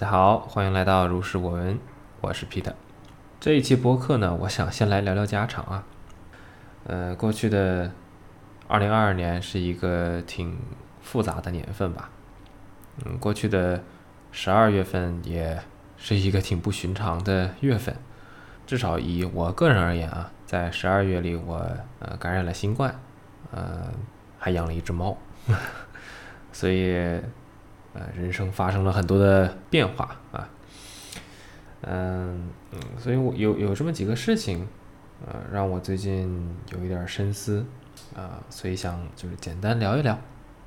大家好，欢迎来到如是我闻，我是 Peter。这一期播客呢，我想先来聊聊家常啊。呃，过去的二零二二年是一个挺复杂的年份吧。嗯，过去的十二月份也是一个挺不寻常的月份，至少以我个人而言啊，在十二月里我呃感染了新冠，呃还养了一只猫，所以。呃，人生发生了很多的变化啊，嗯嗯，所以我有有这么几个事情，呃，让我最近有一点深思啊，所以想就是简单聊一聊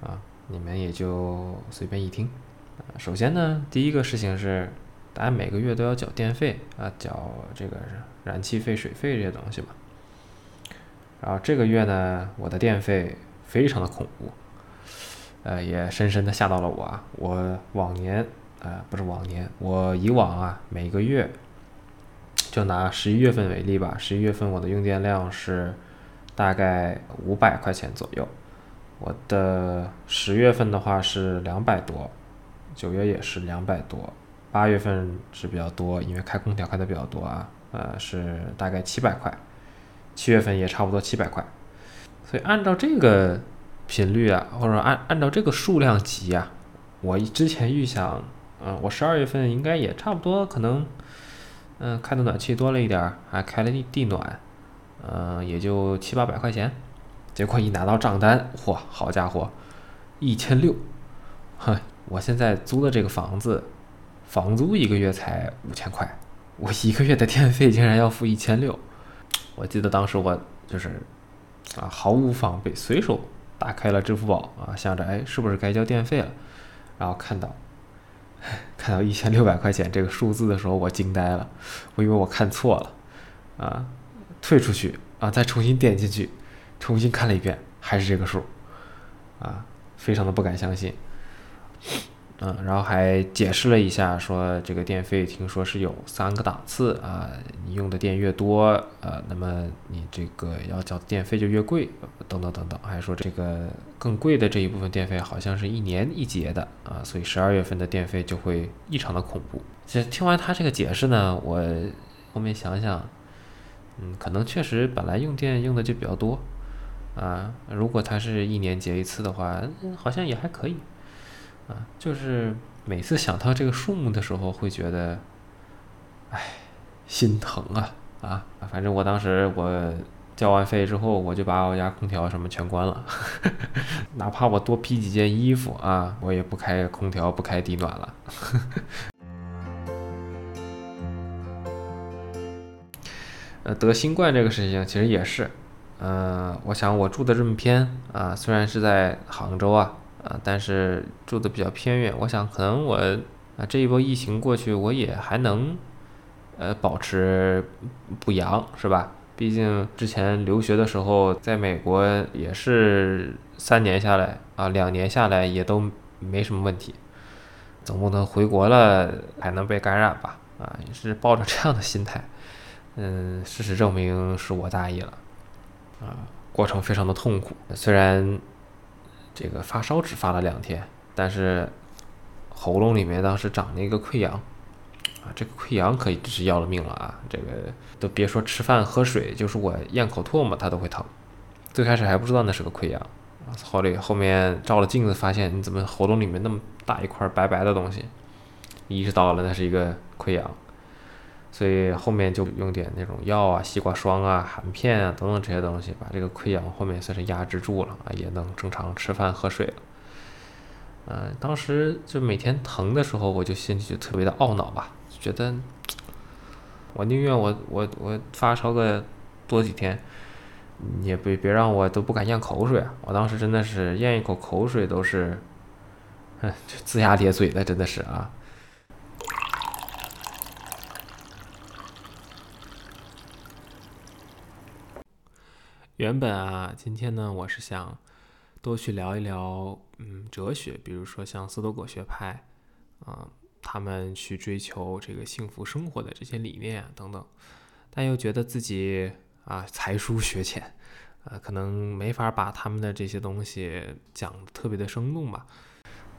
啊，你们也就随便一听。首先呢，第一个事情是，大家每个月都要缴电费啊，缴这个燃气费、水费这些东西嘛。然后这个月呢，我的电费非常的恐怖。呃，也深深的吓到了我啊！我往年，呃，不是往年，我以往啊，每个月，就拿十一月份为例吧，十一月份我的用电量是大概五百块钱左右，我的十月份的话是两百多，九月也是两百多，八月份是比较多，因为开空调开的比较多啊，呃，是大概七百块，七月份也差不多七百块，所以按照这个。频率啊，或者按按照这个数量级啊，我之前预想，嗯，我十二月份应该也差不多，可能，嗯，开的暖气多了一点儿，还开了地地暖，嗯，也就七八百块钱，结果一拿到账单，嚯，好家伙，一千六，哼，我现在租的这个房子，房租一个月才五千块，我一个月的电费竟然要付一千六，我记得当时我就是，啊，毫无防备，随手。打开了支付宝啊，想着哎，是不是该交电费了？然后看到 看到一千六百块钱这个数字的时候，我惊呆了，我以为我看错了啊，退出去啊，再重新点进去，重新看了一遍，还是这个数啊，非常的不敢相信。嗯，然后还解释了一下，说这个电费听说是有三个档次啊，你用的电越多，呃，那么你这个要交的电费就越贵，等等等等，还说这个更贵的这一部分电费好像是一年一结的啊，所以十二月份的电费就会异常的恐怖。其实听完他这个解释呢，我后面想想，嗯，可能确实本来用电用的就比较多啊，如果他是一年结一次的话，好像也还可以。啊，就是每次想到这个数目的时候，会觉得，哎，心疼啊啊！反正我当时我交完费之后，我就把我家空调什么全关了，哪怕我多披几件衣服啊，我也不开空调，不开地暖了。呃，得新冠这个事情其实也是，嗯，我想我住的这么偏啊，虽然是在杭州啊。啊，但是住的比较偏远，我想可能我啊这一波疫情过去，我也还能呃保持不阳，是吧？毕竟之前留学的时候，在美国也是三年下来啊，两年下来也都没什么问题，总不能回国了还能被感染吧？啊，也是抱着这样的心态，嗯，事实证明是我大意了，啊，过程非常的痛苦，虽然。这个发烧只发了两天，但是喉咙里面当时长了一个溃疡，啊，这个溃疡可以是要了命了啊！这个都别说吃饭喝水，就是我咽口唾沫它都会疼。最开始还不知道那是个溃疡，后来后面照了镜子发现，你怎么喉咙里面那么大一块白白的东西？意识到了那是一个溃疡。所以后面就用点那种药啊，西瓜霜啊，含片啊等等这些东西，把这个溃疡后面算是压制住了啊，也能正常吃饭喝水了。嗯，当时就每天疼的时候，我就心里就特别的懊恼吧，觉得我宁愿我我我发烧个多几天，也别别让我都不敢咽口水啊！我当时真的是咽一口口水都是，就龇牙咧嘴的，真的是啊。原本啊，今天呢，我是想多去聊一聊，嗯，哲学，比如说像斯多葛学派，啊，他们去追求这个幸福生活的这些理念啊等等，但又觉得自己啊才疏学浅，呃，可能没法把他们的这些东西讲得特别的生动吧，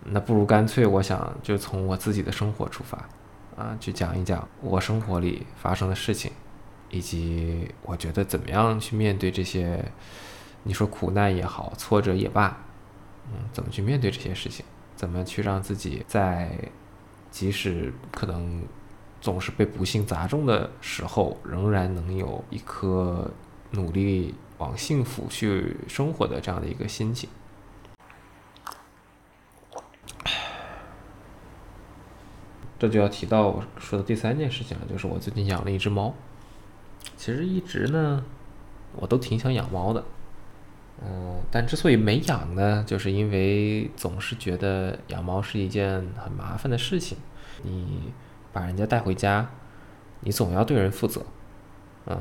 那不如干脆，我想就从我自己的生活出发，啊，去讲一讲我生活里发生的事情，以及我觉得怎么样去面对这些，你说苦难也好，挫折也罢，嗯，怎么去面对这些事情，怎么去让自己在即使可能总是被不幸砸中的时候，仍然能有一颗努力往幸福去生活的这样的一个心情。这就要提到我说的第三件事情了，就是我最近养了一只猫。其实一直呢，我都挺想养猫的，嗯，但之所以没养呢，就是因为总是觉得养猫是一件很麻烦的事情。你把人家带回家，你总要对人负责，嗯，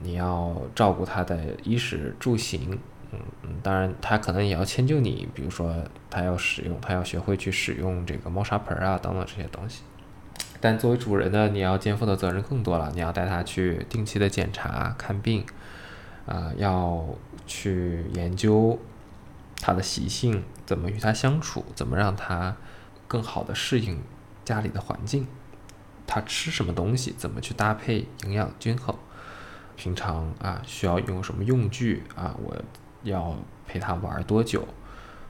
你要照顾它的衣食住行，嗯，当然它可能也要迁就你，比如说它要使用，它要学会去使用这个猫砂盆啊等等这些东西。但作为主人呢，你要肩负的责任更多了。你要带它去定期的检查、看病，啊，要去研究它的习性，怎么与它相处，怎么让它更好的适应家里的环境。它吃什么东西，怎么去搭配营养均衡。平常啊，需要用什么用具啊？我要陪它玩多久？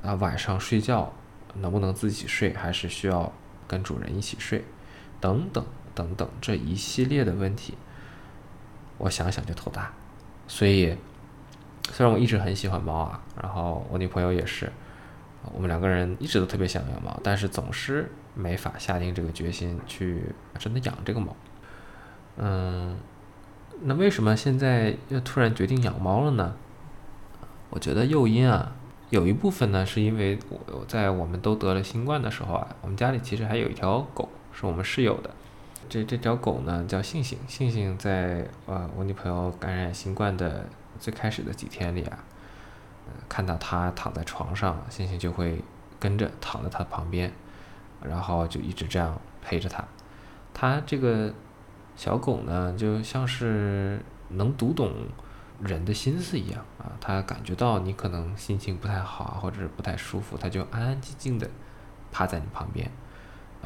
啊，晚上睡觉能不能自己睡，还是需要跟主人一起睡？等等等等，这一系列的问题，我想想就头大。所以，虽然我一直很喜欢猫啊，然后我女朋友也是，我们两个人一直都特别想养猫，但是总是没法下定这个决心去真的养这个猫。嗯，那为什么现在又突然决定养猫了呢？我觉得诱因啊，有一部分呢是因为我在我们都得了新冠的时候啊，我们家里其实还有一条狗。是我们室友的，这这条狗呢叫杏杏。杏杏在呃我女朋友感染新冠的最开始的几天里啊，看到它躺在床上，杏杏就会跟着躺在它旁边，然后就一直这样陪着它。它这个小狗呢，就像是能读懂人的心思一样啊，它感觉到你可能心情不太好啊或者是不太舒服，它就安安静静的趴在你旁边。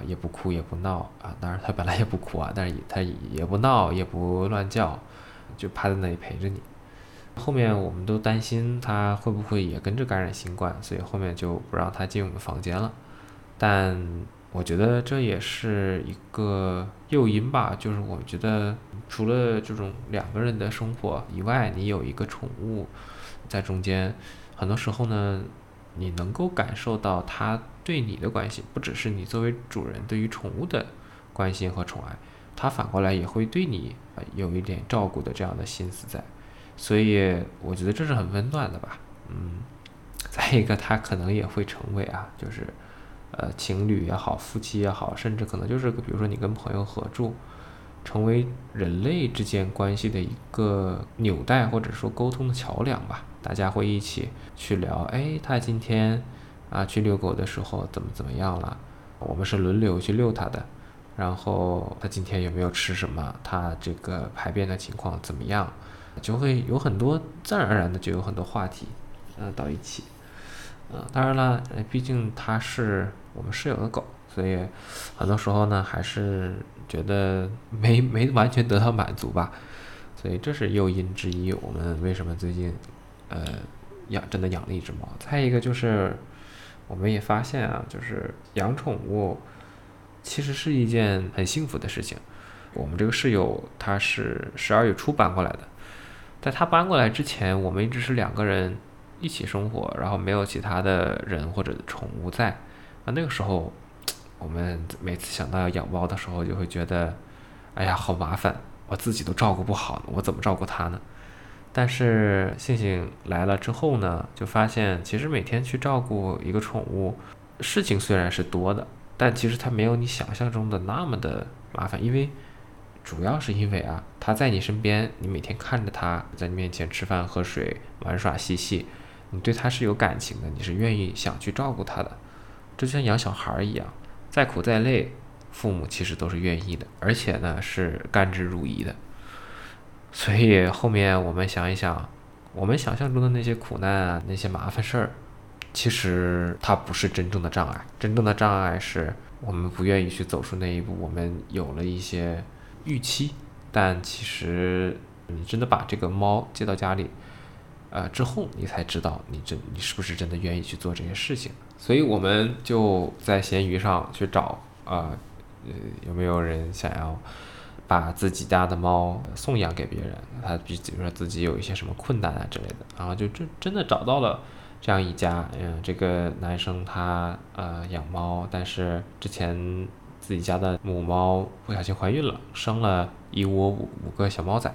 也不哭也不闹啊，当然它本来也不哭啊，但是它也不闹也不乱叫，就趴在那里陪着你。后面我们都担心它会不会也跟着感染新冠，所以后面就不让它进我们房间了。但我觉得这也是一个诱因吧，就是我觉得除了这种两个人的生活以外，你有一个宠物在中间，很多时候呢。你能够感受到它对你的关心，不只是你作为主人对于宠物的关心和宠爱，它反过来也会对你有一点照顾的这样的心思在，所以我觉得这是很温暖的吧。嗯，再一个，它可能也会成为啊，就是呃情侣也好，夫妻也好，甚至可能就是比如说你跟朋友合住，成为人类之间关系的一个纽带或者说沟通的桥梁吧。大家会一起去聊，哎，他今天啊去遛狗的时候怎么怎么样了？我们是轮流去遛它的。然后它今天有没有吃什么？它这个排便的情况怎么样？就会有很多自然而然的就有很多话题，嗯，到一起。嗯，当然了，毕竟它是我们室友的狗，所以很多时候呢还是觉得没没完全得到满足吧。所以这是诱因之一。我们为什么最近？呃，养真的养了一只猫。再一个就是，我们也发现啊，就是养宠物其实是一件很幸福的事情。我们这个室友他是十二月初搬过来的，在他搬过来之前，我们一直是两个人一起生活，然后没有其他的人或者宠物在。那那个时候，我们每次想到要养猫的时候，就会觉得，哎呀，好麻烦，我自己都照顾不好，我怎么照顾它呢？但是杏杏来了之后呢，就发现其实每天去照顾一个宠物，事情虽然是多的，但其实它没有你想象中的那么的麻烦。因为主要是因为啊，它在你身边，你每天看着它在你面前吃饭、喝水、玩耍、嬉戏，你对它是有感情的，你是愿意想去照顾它的。这就像养小孩一样，再苦再累，父母其实都是愿意的，而且呢是甘之如饴的。所以后面我们想一想，我们想象中的那些苦难啊，那些麻烦事儿，其实它不是真正的障碍，真正的障碍是我们不愿意去走出那一步。我们有了一些预期，但其实你真的把这个猫接到家里，呃之后，你才知道你真你是不是真的愿意去做这些事情。所以我们就在闲鱼上去找啊，呃有没有人想要把自己家的猫送养给别人？他比比如说自己有一些什么困难啊之类的，然后就真真的找到了。这样一家，嗯，这个男生他呃养猫，但是之前自己家的母猫不小心怀孕了，生了一窝五五个小猫仔，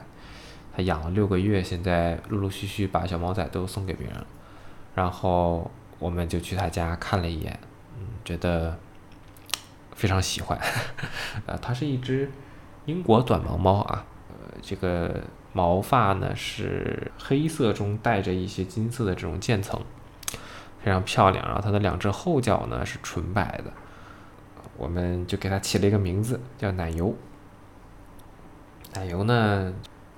他养了六个月，现在陆陆续续把小猫仔都送给别人了，然后我们就去他家看了一眼，嗯，觉得非常喜欢，呃，他是一只英国短毛猫啊，呃，这个。毛发呢是黑色中带着一些金色的这种渐层，非常漂亮。然后它的两只后脚呢是纯白的，我们就给它起了一个名字叫奶油。奶油呢，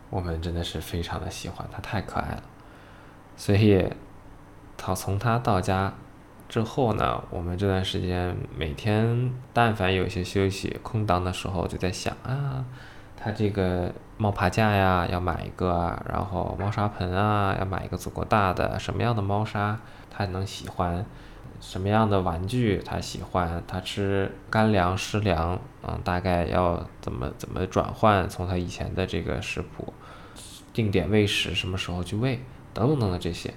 我们真的是非常的喜欢，它太可爱了。所以，它从它到家之后呢，我们这段时间每天但凡有些休息空档的时候，就在想啊。它这个猫爬架呀，要买一个啊，然后猫砂盆啊，要买一个足够大的。什么样的猫砂它能喜欢？什么样的玩具它喜欢？它吃干粮、湿粮，嗯，大概要怎么怎么转换？从它以前的这个食谱，定点喂食，什么时候去喂，等等等等这些。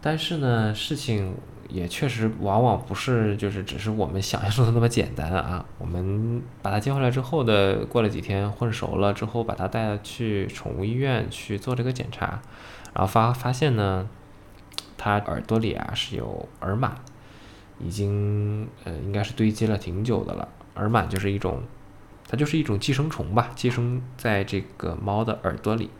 但是呢，事情。也确实，往往不是就是只是我们想象中的那么简单啊！我们把它接回来之后的，过了几天混熟了之后，把它带去宠物医院去做这个检查，然后发发现呢，它耳朵里啊是有耳螨，已经呃应该是堆积了挺久的了。耳螨就是一种，它就是一种寄生虫吧，寄生在这个猫的耳朵里，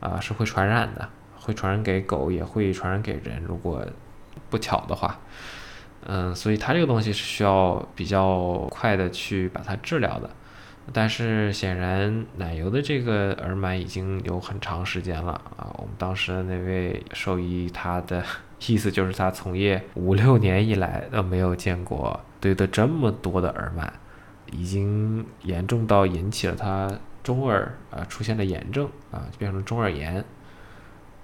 啊是会传染的，会传染给狗，也会传染给人。如果不巧的话，嗯，所以它这个东西是需要比较快的去把它治疗的。但是显然奶油的这个耳螨已经有很长时间了啊。我们当时的那位兽医，他的意思就是他从业五六年以来都没有见过堆的这么多的耳螨，已经严重到引起了他中耳啊出现了炎症啊，就变成中耳炎。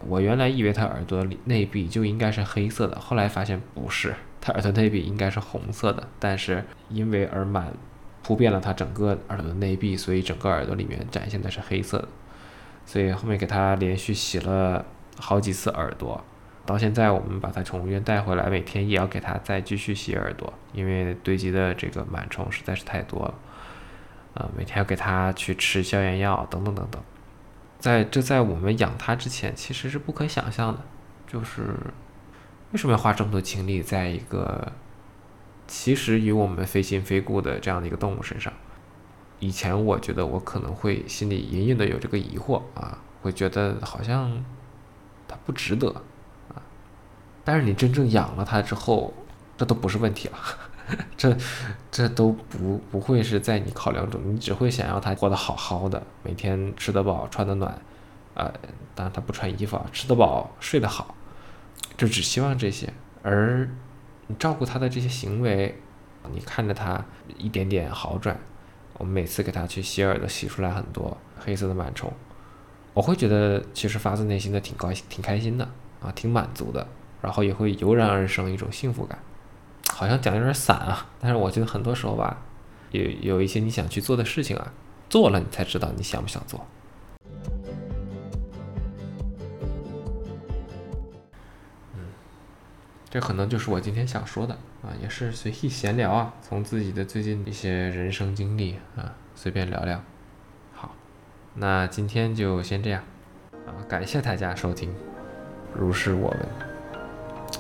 我原来以为他耳朵里内壁就应该是黑色的，后来发现不是，他耳朵内壁应该是红色的。但是因为耳螨铺遍了他整个耳朵的内壁，所以整个耳朵里面展现的是黑色的。所以后面给他连续洗了好几次耳朵，到现在我们把他宠物医院带回来，每天也要给他再继续洗耳朵，因为堆积的这个螨虫实在是太多了。啊，每天要给他去吃消炎药，等等等等。在这在我们养它之前，其实是不可想象的，就是为什么要花这么多精力在一个其实与我们非亲非故的这样的一个动物身上？以前我觉得我可能会心里隐隐的有这个疑惑啊，会觉得好像它不值得啊，但是你真正养了它之后，这都不是问题了。这，这都不不会是在你考量中，你只会想要他过得好好的，每天吃得饱，穿得暖，啊，当然他不穿衣服啊，吃得饱，睡得好，就只希望这些。而你照顾他的这些行为，你看着他一点点好转，我们每次给他去洗耳朵，洗出来很多黑色的螨虫，我会觉得其实发自内心的挺高兴、挺开心的啊，挺满足的，然后也会油然而生一种幸福感。好像讲的有点散啊，但是我觉得很多时候吧，有有一些你想去做的事情啊，做了你才知道你想不想做。嗯，这可能就是我今天想说的啊，也是随意闲聊啊，从自己的最近一些人生经历啊，随便聊聊。好，那今天就先这样啊，感谢大家收听，如是我闻，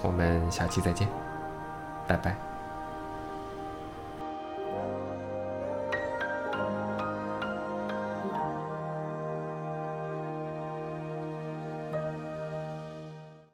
我们下期再见。拜拜。